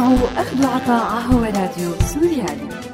تسمعوا أخذ عطاء هو راديو سوريالي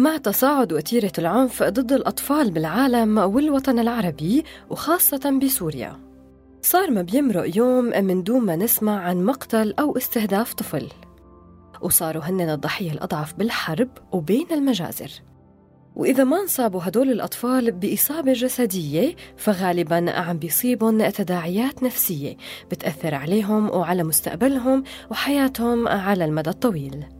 مع تصاعد وتيرة العنف ضد الأطفال بالعالم والوطن العربي وخاصة بسوريا. صار ما بيمرق يوم من دون ما نسمع عن مقتل أو استهداف طفل. وصاروا هن الضحية الأضعف بالحرب وبين المجازر. وإذا ما انصابوا هدول الأطفال بإصابة جسدية فغالبا عم بيصيبهم تداعيات نفسية بتأثر عليهم وعلى مستقبلهم وحياتهم على المدى الطويل.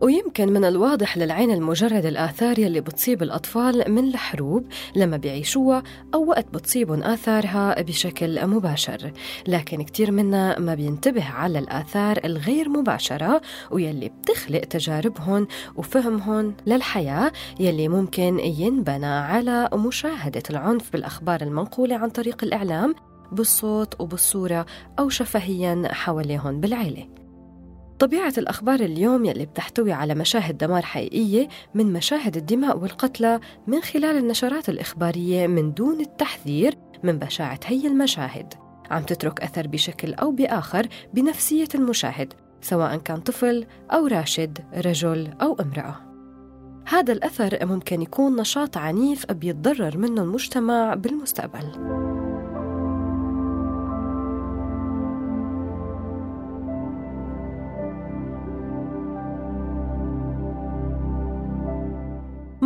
ويمكن من الواضح للعين المجرد الآثار يلي بتصيب الأطفال من الحروب لما بيعيشوها أو وقت بتصيبهم آثارها بشكل مباشر. لكن كتير منا ما بينتبه على الآثار الغير مباشرة ويلي بتخلق تجاربهم وفهمهم للحياة يلي ممكن ينبنى على مشاهدة العنف بالأخبار المنقولة عن طريق الإعلام بالصوت وبالصورة أو شفهيا حواليهم بالعيلة. طبيعة الأخبار اليوم يلي بتحتوي على مشاهد دمار حقيقية من مشاهد الدماء والقتلى من خلال النشرات الإخبارية من دون التحذير من بشاعة هي المشاهد. عم تترك أثر بشكل أو بآخر بنفسية المشاهد سواء كان طفل أو راشد رجل أو امرأة. هذا الأثر ممكن يكون نشاط عنيف بيتضرر منه المجتمع بالمستقبل.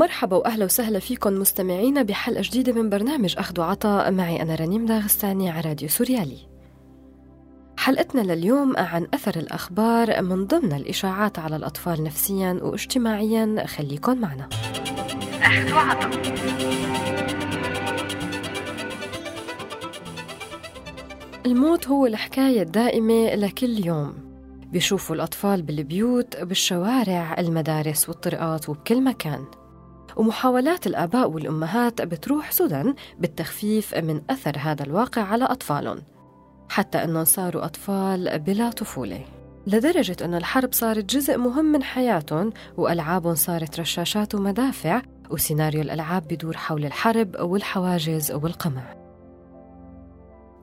مرحبا وأهلا وسهلا فيكم مستمعينا بحلقة جديدة من برنامج أخذ وعطاء. معي أنا رنيم داغستاني على راديو سوريالي. حلقتنا لليوم عن أثر الأخبار من ضمن الإشاعات على الأطفال نفسيا واجتماعيا. خليكن معنا. أخذ وعطاء. الموت هو الحكاية الدائمة لكل يوم. بيشوفوا الأطفال بالبيوت بالشوارع المدارس والطرقات وبكل مكان. ومحاولات الآباء والأمهات بتروح سدى بالتخفيف من أثر هذا الواقع على أطفالهم حتى أنهم صاروا أطفال بلا طفولة. لدرجة أن الحرب صارت جزء مهم من حياتهم وألعابهم صارت رشاشات ومدافع وسيناريو الألعاب بدور حول الحرب والحواجز والقمع.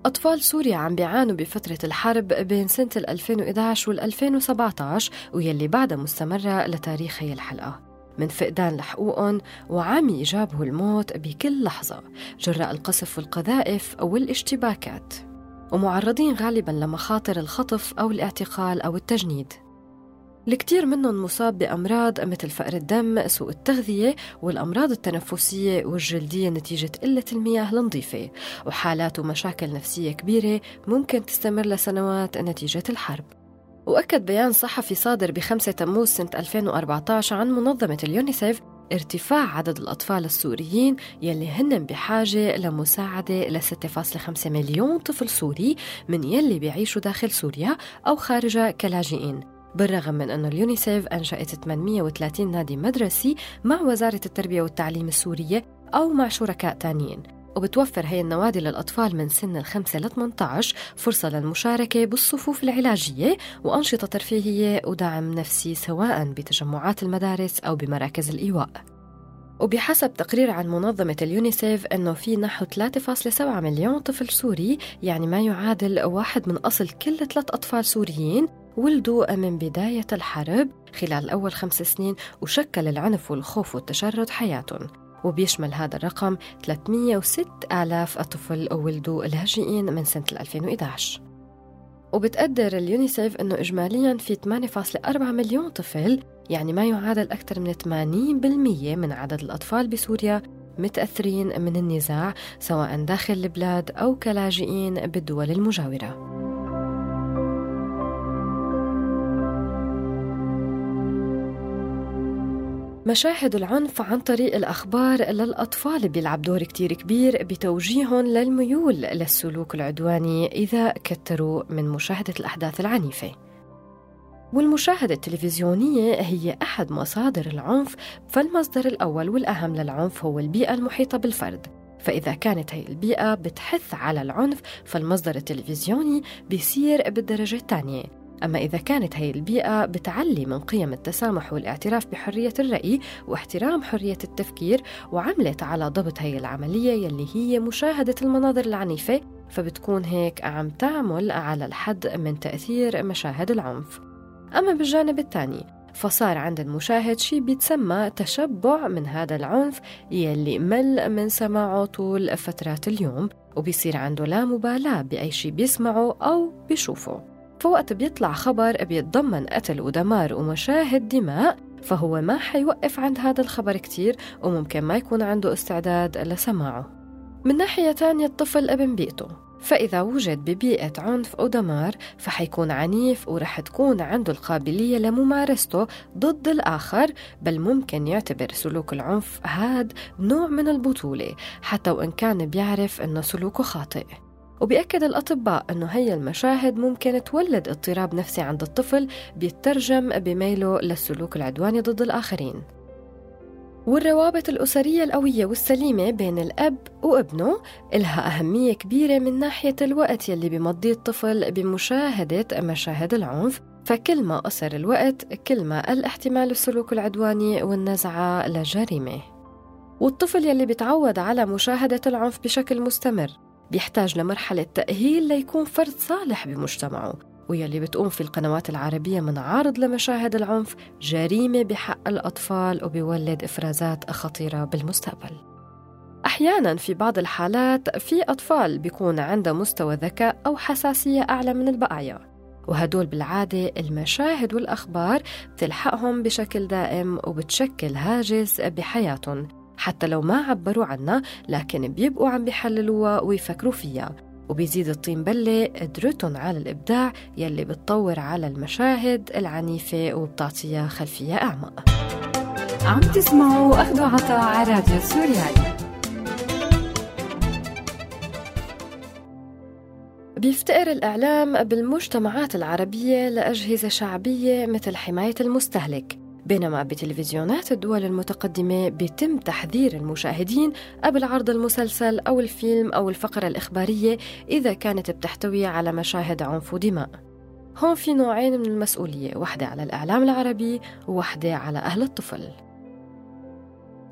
أطفال سوريا عم بيعانوا بفترة الحرب بين سنة 2011 وال 2017 ويلي بعدها مستمرة لتاريخ هي الحلقة. من فقدان لحقوقهم وعم يجابهوا الموت بكل لحظة. جراء القصف والقذائف أو الاشتباكات. ومعرضين غالبا لمخاطر الخطف أو الاعتقال أو التجنيد. الكثير منهم مصاب بأمراض مثل فقر الدم، سوء التغذية والأمراض التنفسية والجلدية نتيجة قلة المياه النظيفة. وحالات ومشاكل نفسية كبيرة ممكن تستمر لسنوات نتيجة الحرب. وأكد بيان صحفي صادر بخمسة تموز سنة 2014 عن منظمة اليونيسيف ارتفاع عدد الأطفال السوريين يلي هن بحاجة لمساعدة ل 6.5 مليون طفل سوري من يلي بيعيشوا داخل سوريا أو خارجها كلاجئين. بالرغم من أن اليونيسيف أنشأت 830 نادي مدرسي مع وزارة التربية والتعليم السورية أو مع شركاء تانيين. وبتوفر هي النوادي للأطفال من سن الخمسة ل 18 فرصة للمشاركة بالصفوف العلاجية وأنشطة ترفيهية ودعم نفسي سواء بتجمعات المدارس أو بمراكز الإيواء. وبحسب تقرير عن منظمة اليونيسيف أنه في نحو 3.7 مليون طفل سوري يعني ما يعادل واحد من أصل كل ثلاث أطفال سوريين ولدوا من بداية الحرب خلال أول خمس سنين وشكل العنف والخوف والتشرد حياتهم. وبيشمل هذا الرقم 306 آلاف طفل ولدوا لاجئين من سنة 2011 وبتقدر اليونيسيف أنه إجماليا في 8.4 مليون طفل يعني ما يعادل أكثر من 80% من عدد الأطفال بسوريا متأثرين من النزاع سواء داخل البلاد أو كلاجئين بالدول المجاورة. مشاهد العنف عن طريق الأخبار للأطفال بيلعب دور كتير كبير بتوجيههم للميول للسلوك العدواني إذا كتروا من مشاهدة الأحداث العنيفة. والمشاهدة التلفزيونية هي أحد مصادر العنف فالمصدر الأول والأهم للعنف هو البيئة المحيطة بالفرد. فإذا كانت هي البيئة بتحث على العنف فالمصدر التلفزيوني بيصير بالدرجة الثانية. أما إذا كانت هي البيئة بتعلي من قيم التسامح والاعتراف بحرية الرأي واحترام حرية التفكير وعملت على ضبط هي العملية يلي هي مشاهدة المناظر العنيفة فبتكون هيك عم تعمل على الحد من تأثير مشاهد العنف. أما بالجانب الثاني فصار عند المشاهد شيء بيتسمى تشبع من هذا العنف يلي مل من سماعه طول فترات اليوم وبيصير عنده لا مبالاة بأي شيء بيسمعه أو بيشوفه. فوقت بيطلع خبر بيتضمن قتل ودمار ومشاهد دماء فهو ما حيوقف عند هذا الخبر كتير وممكن ما يكون عنده استعداد لسماعه. من ناحية تانية الطفل ابن بيئته فإذا وجد ببيئة عنف أو دمار فحيكون عنيف ورح تكون عنده القابلية لممارسته ضد الآخر بل ممكن يعتبر سلوك العنف هاد نوع من البطولة حتى وإن كان بيعرف أنه سلوكه خاطئ. وبيأكد الأطباء أنه هي المشاهد ممكن تولد اضطراب نفسي عند الطفل بيترجم بميله للسلوك العدواني ضد الآخرين. والروابط الأسرية القوية والسليمة بين الأب وابنه إلها أهمية كبيرة من ناحية الوقت يلي بمضيه الطفل بمشاهدة مشاهد العنف فكل ما قصر الوقت كل ما قل احتمال السلوك العدواني والنزعة لجريمة. والطفل يلي بيتعود على مشاهدة العنف بشكل مستمر بيحتاج لمرحلة تأهيل ليكون فرد صالح بمجتمعه ويلي بتقوم في القنوات العربية من عارض لمشاهد العنف جريمة بحق الأطفال وبيولد إفرازات خطيرة بالمستقبل. أحيانا في بعض الحالات في أطفال بيكون عندها مستوى ذكاء أو حساسية أعلى من البقايا وهدول بالعادة المشاهد والأخبار بتلحقهم بشكل دائم وبتشكل هاجس بحياتهم. حتى لو ما عبروا عنها لكن بيبقوا عم بيحللوها ويفكروا فيها. وبيزيد الطين بلة قدرتهم على الإبداع يلي بتطور على المشاهد العنيفة وبتعطيها خلفية أعمق. عم تسمعوا أخذوا عطاء على راديو سوريالي بيفتقر الإعلام بالمجتمعات العربية لأجهزة شعبية مثل حماية المستهلك. بينما بتلفزيونات الدول المتقدمة بيتم تحذير المشاهدين قبل عرض المسلسل أو الفيلم أو الفقرة الإخبارية إذا كانت بتحتوي على مشاهد عنف ودماء. هون في نوعين من المسؤولية واحدة على الإعلام العربي وواحدة على أهل الطفل.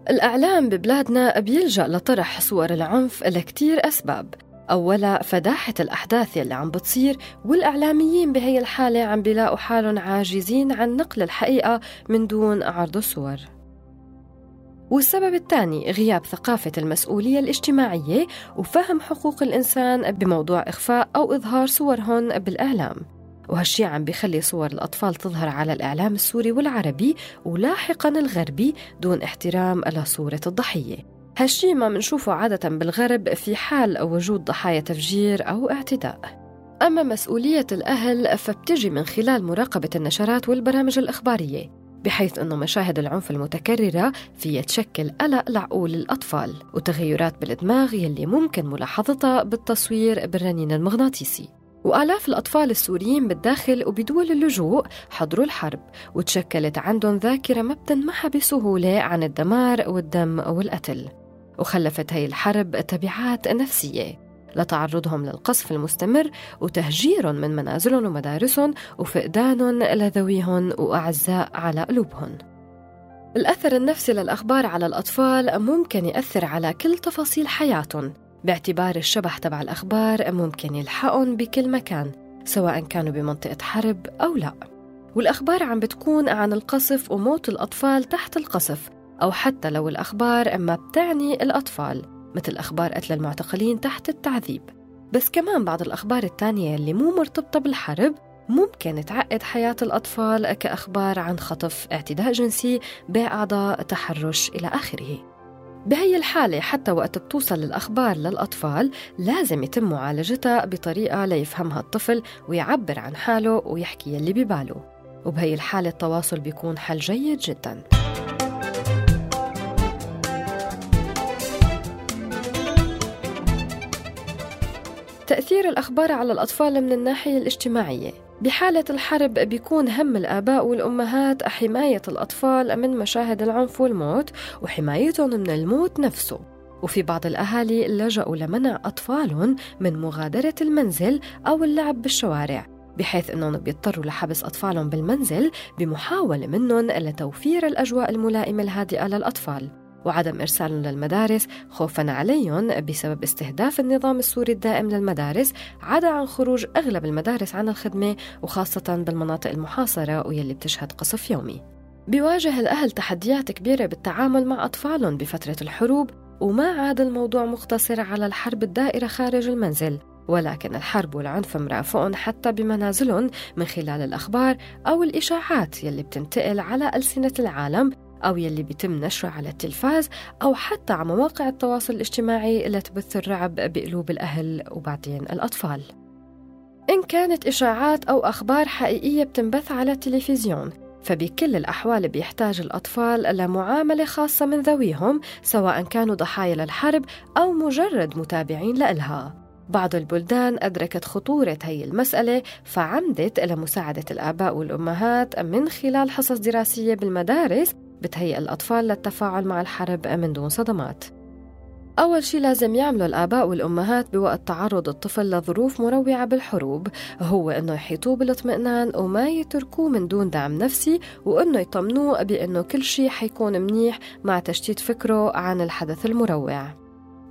الإعلام ببلادنا بيلجأ لطرح صور العنف لكتير أسباب. أولا فداحة الأحداث يلي عم بتصير والإعلاميين بهي الحالة عم بيلاقوا حالهم عاجزين عن نقل الحقيقة من دون عرض الصور والسبب الثاني غياب ثقافة المسؤولية الاجتماعية وفهم حقوق الإنسان بموضوع إخفاء أو إظهار صورهن بالإعلام. وهالشي عم بيخلي صور الأطفال تظهر على الإعلام السوري والعربي ولاحقا الغربي دون احترام لصورة الضحية. هالشي ما منشوفه عادة بالغرب في حال وجود ضحايا تفجير أو اعتداء. أما مسؤولية الأهل فبتجي من خلال مراقبة النشرات والبرامج الإخبارية بحيث أنه مشاهد العنف المتكررة فيها تشكل قلق لعقول الأطفال وتغيرات بالدماغ يلي ممكن ملاحظتها بالتصوير بالرنين المغناطيسي. وآلاف الأطفال السوريين بالداخل وبدول اللجوء حضروا الحرب وتشكلت عندهم ذاكرة ما بتنمحى بسهولة عن الدمار والدم والقتل. وخلفت هي الحرب تبعات نفسية لتعرضهم للقصف المستمر وتهجيرهم من منازلهم ومدارسهم وفقدانهم لذويهم وأعزاء على قلوبهم. الأثر النفسي للأخبار على الأطفال ممكن يأثر على كل تفاصيل حياتهم. باعتبار الشبح تبع الأخبار ممكن يلحقهم بكل مكان سواء كانوا بمنطقة حرب أو لا. والأخبار عم بتكون عن القصف وموت الأطفال تحت القصف أو حتى لو الأخبار ما بتعني الأطفال مثل أخبار قتل المعتقلين تحت التعذيب. بس كمان بعض الأخبار التانية اللي مو مرتبطة بالحرب ممكن تعقد حياة الأطفال كأخبار عن خطف اعتداء جنسي بيع أعضاء تحرش إلى آخره. بهي الحالة حتى وقت بتوصل الأخبار للأطفال لازم يتم معالجتها بطريقة ليفهمها الطفل ويعبر عن حاله ويحكي اللي بباله. وبهي الحالة التواصل بيكون حل جيد جداً. تأثير الأخبار على الأطفال من الناحية الاجتماعية. بحالة الحرب بيكون هم الآباء والأمهات حماية الأطفال من مشاهد العنف والموت وحمايتهم من الموت نفسه. وفي بعض الأهالي لجأوا لمنع أطفالهم من مغادرة المنزل أو اللعب بالشوارع بحيث أنهم بيضطروا لحبس أطفالهم بالمنزل بمحاولة منهم لتوفير الأجواء الملائمة الهادئة للأطفال. وعدم إرسالهم للمدارس خوفا عليهم بسبب استهداف النظام السوري الدائم للمدارس عدا عن خروج أغلب المدارس عن الخدمة وخاصة بالمناطق المحاصرة واللي بتشهد قصف يومي. بيواجه الأهل تحديات كبيرة بالتعامل مع أطفالهم بفترة الحروب وما عاد الموضوع مقتصر على الحرب الدائرة خارج المنزل ولكن الحرب والعنف مرافقهم حتى بمنازلهم من خلال الأخبار أو الإشاعات يلي بتنتقل على ألسنة العالم أو يلي بيتم نشره على التلفاز أو حتى على مواقع التواصل الاجتماعي اللي تبث الرعب بقلوب الأهل وبعدين الأطفال. إن كانت إشاعات أو أخبار حقيقية بتنبث على التلفزيون فبكل الأحوال بيحتاج الأطفال لمعاملة خاصة من ذويهم سواء كانوا ضحايا للحرب أو مجرد متابعين لإلها. بعض البلدان أدركت خطورة هي المسألة فعمدت إلى مساعدة الآباء والأمهات من خلال حصص دراسية بالمدارس بتهيئ الأطفال للتفاعل مع الحرب من دون صدمات. أول شيء لازم يعملوا الآباء والأمهات بوقت تعرض الطفل لظروف مروعة بالحروب هو إنه يحيطوه بالاطمئنان وما يتركوه من دون دعم نفسي وإنه يطمنوه بإنه كل شيء حيكون منيح مع تشتيت فكره عن الحدث المروع.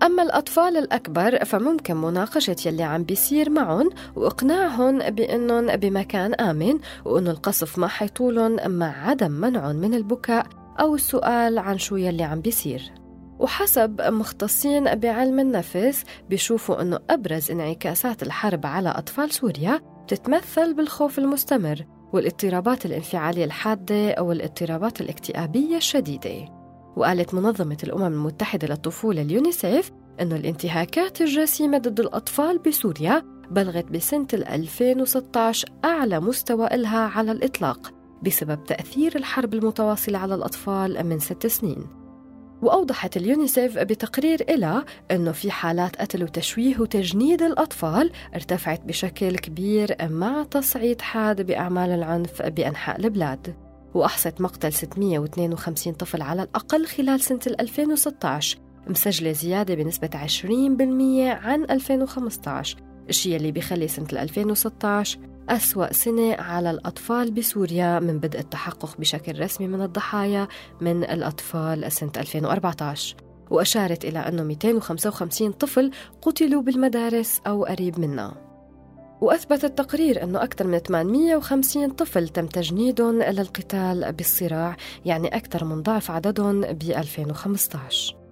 أما الأطفال الأكبر فممكن مناقشة يلي عم بيصير معهم وإقناعهم بأنهم بمكان آمن وأنه القصف ما حيطولهم مع عدم منعهم من البكاء. أو السؤال عن شو يلي عم بيصير. وحسب مختصين بعلم النفس بيشوفوا أنه أبرز انعكاسات الحرب على أطفال سوريا بتتمثل بالخوف المستمر والاضطرابات الانفعالية الحادة أو الاضطرابات الاكتئابية الشديدة. وقالت منظمة الأمم المتحدة للطفولة اليونيسيف أنه الانتهاكات الجسيمة ضد الأطفال بسوريا بلغت بسنة 2016 أعلى مستوى إلها على الإطلاق. بسبب تأثير الحرب المتواصلة على الأطفال من ست سنين. وأوضحت اليونيسيف بتقرير إلها أنه في حالات قتل وتشويه وتجنيد الأطفال ارتفعت بشكل كبير مع تصعيد حاد بأعمال العنف بأنحاء البلاد. وأحصت مقتل 652 طفل على الأقل خلال سنة 2016 مسجلة زيادة بنسبة 20% عن 2015 الشيء اللي بيخلي سنة 2016 أسوأ سنة على الأطفال بسوريا من بدء التحقق بشكل رسمي من الضحايا من الأطفال سنة 2014 وأشارت إلى أنه 255 طفل قتلوا بالمدارس أو قريب منها وأثبت التقرير أنه أكثر من 850 طفل تم تجنيدهم للقتال بالصراع يعني أكثر من ضعف عددهم ب 2015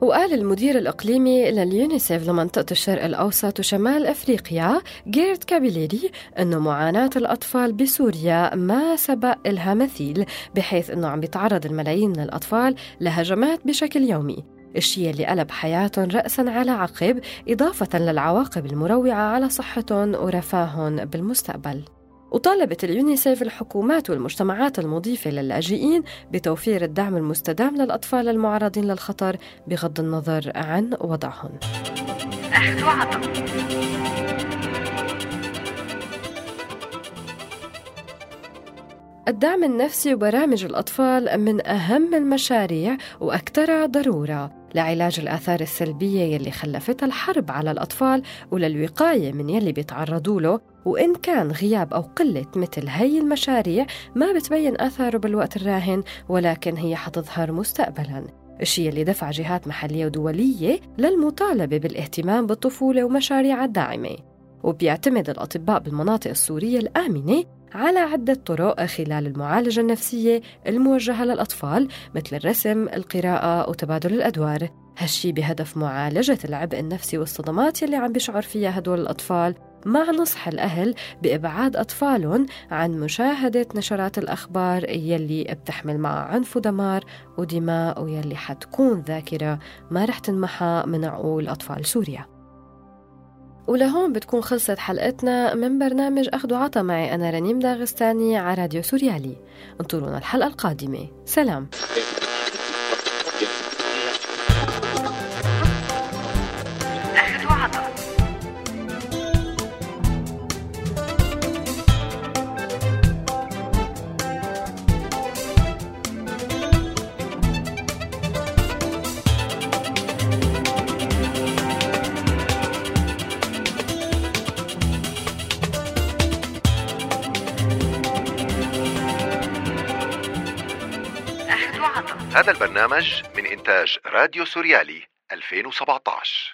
وقال المدير الإقليمي لليونيسيف لمنطقة الشرق الأوسط وشمال أفريقيا جيرد كابيليري أنه معاناة الأطفال بسوريا ما سبق إلها مثيل بحيث أنه عم بيتعرض الملايين من الأطفال لهجمات بشكل يومي. الشيء اللي قلب حياتهم رأسا على عقب إضافة للعواقب المروعة على صحتهم ورفاههم بالمستقبل. وطالبت اليونيسيف الحكومات والمجتمعات المضيفة للاجئين بتوفير الدعم المستدام للأطفال المعرضين للخطر بغض النظر عن وضعهم. الدعم النفسي وبرامج الأطفال من أهم المشاريع وأكثرها ضرورة. لعلاج الآثار السلبية يلي خلفتها الحرب على الأطفال وللوقاية من يلي بيتعرضوا له. وإن كان غياب أو قلة مثل هي المشاريع ما بتبين آثاره بالوقت الراهن ولكن هي حتظهر مستقبلاً. الشيء اللي دفع جهات محلية ودولية للمطالبة بالاهتمام بالطفولة ومشاريعها الداعمة. وبيعتمد الأطباء بالمناطق السورية الآمنة على عدة طرق خلال المعالجة النفسية الموجهة للأطفال مثل الرسم، القراءة وتبادل الأدوار. هالشي بهدف معالجة العبء النفسي والصدمات يلي عم بيشعر فيها هدول الأطفال. مع نصح الأهل بإبعاد أطفالهم عن مشاهدة نشرات الأخبار يلي بتحمل معها عنف ودمار ودماء ويلي حتكون ذاكرة ما رح تنمحى من عقول أطفال سوريا. ولهون بتكون خلصت حلقتنا من برنامج أخذ وعطا معي. أنا رنيم داغستاني على راديو سوريالي. انطرونا الحلقة القادمة. سلام. هذا البرنامج من إنتاج راديو سوريالي 2017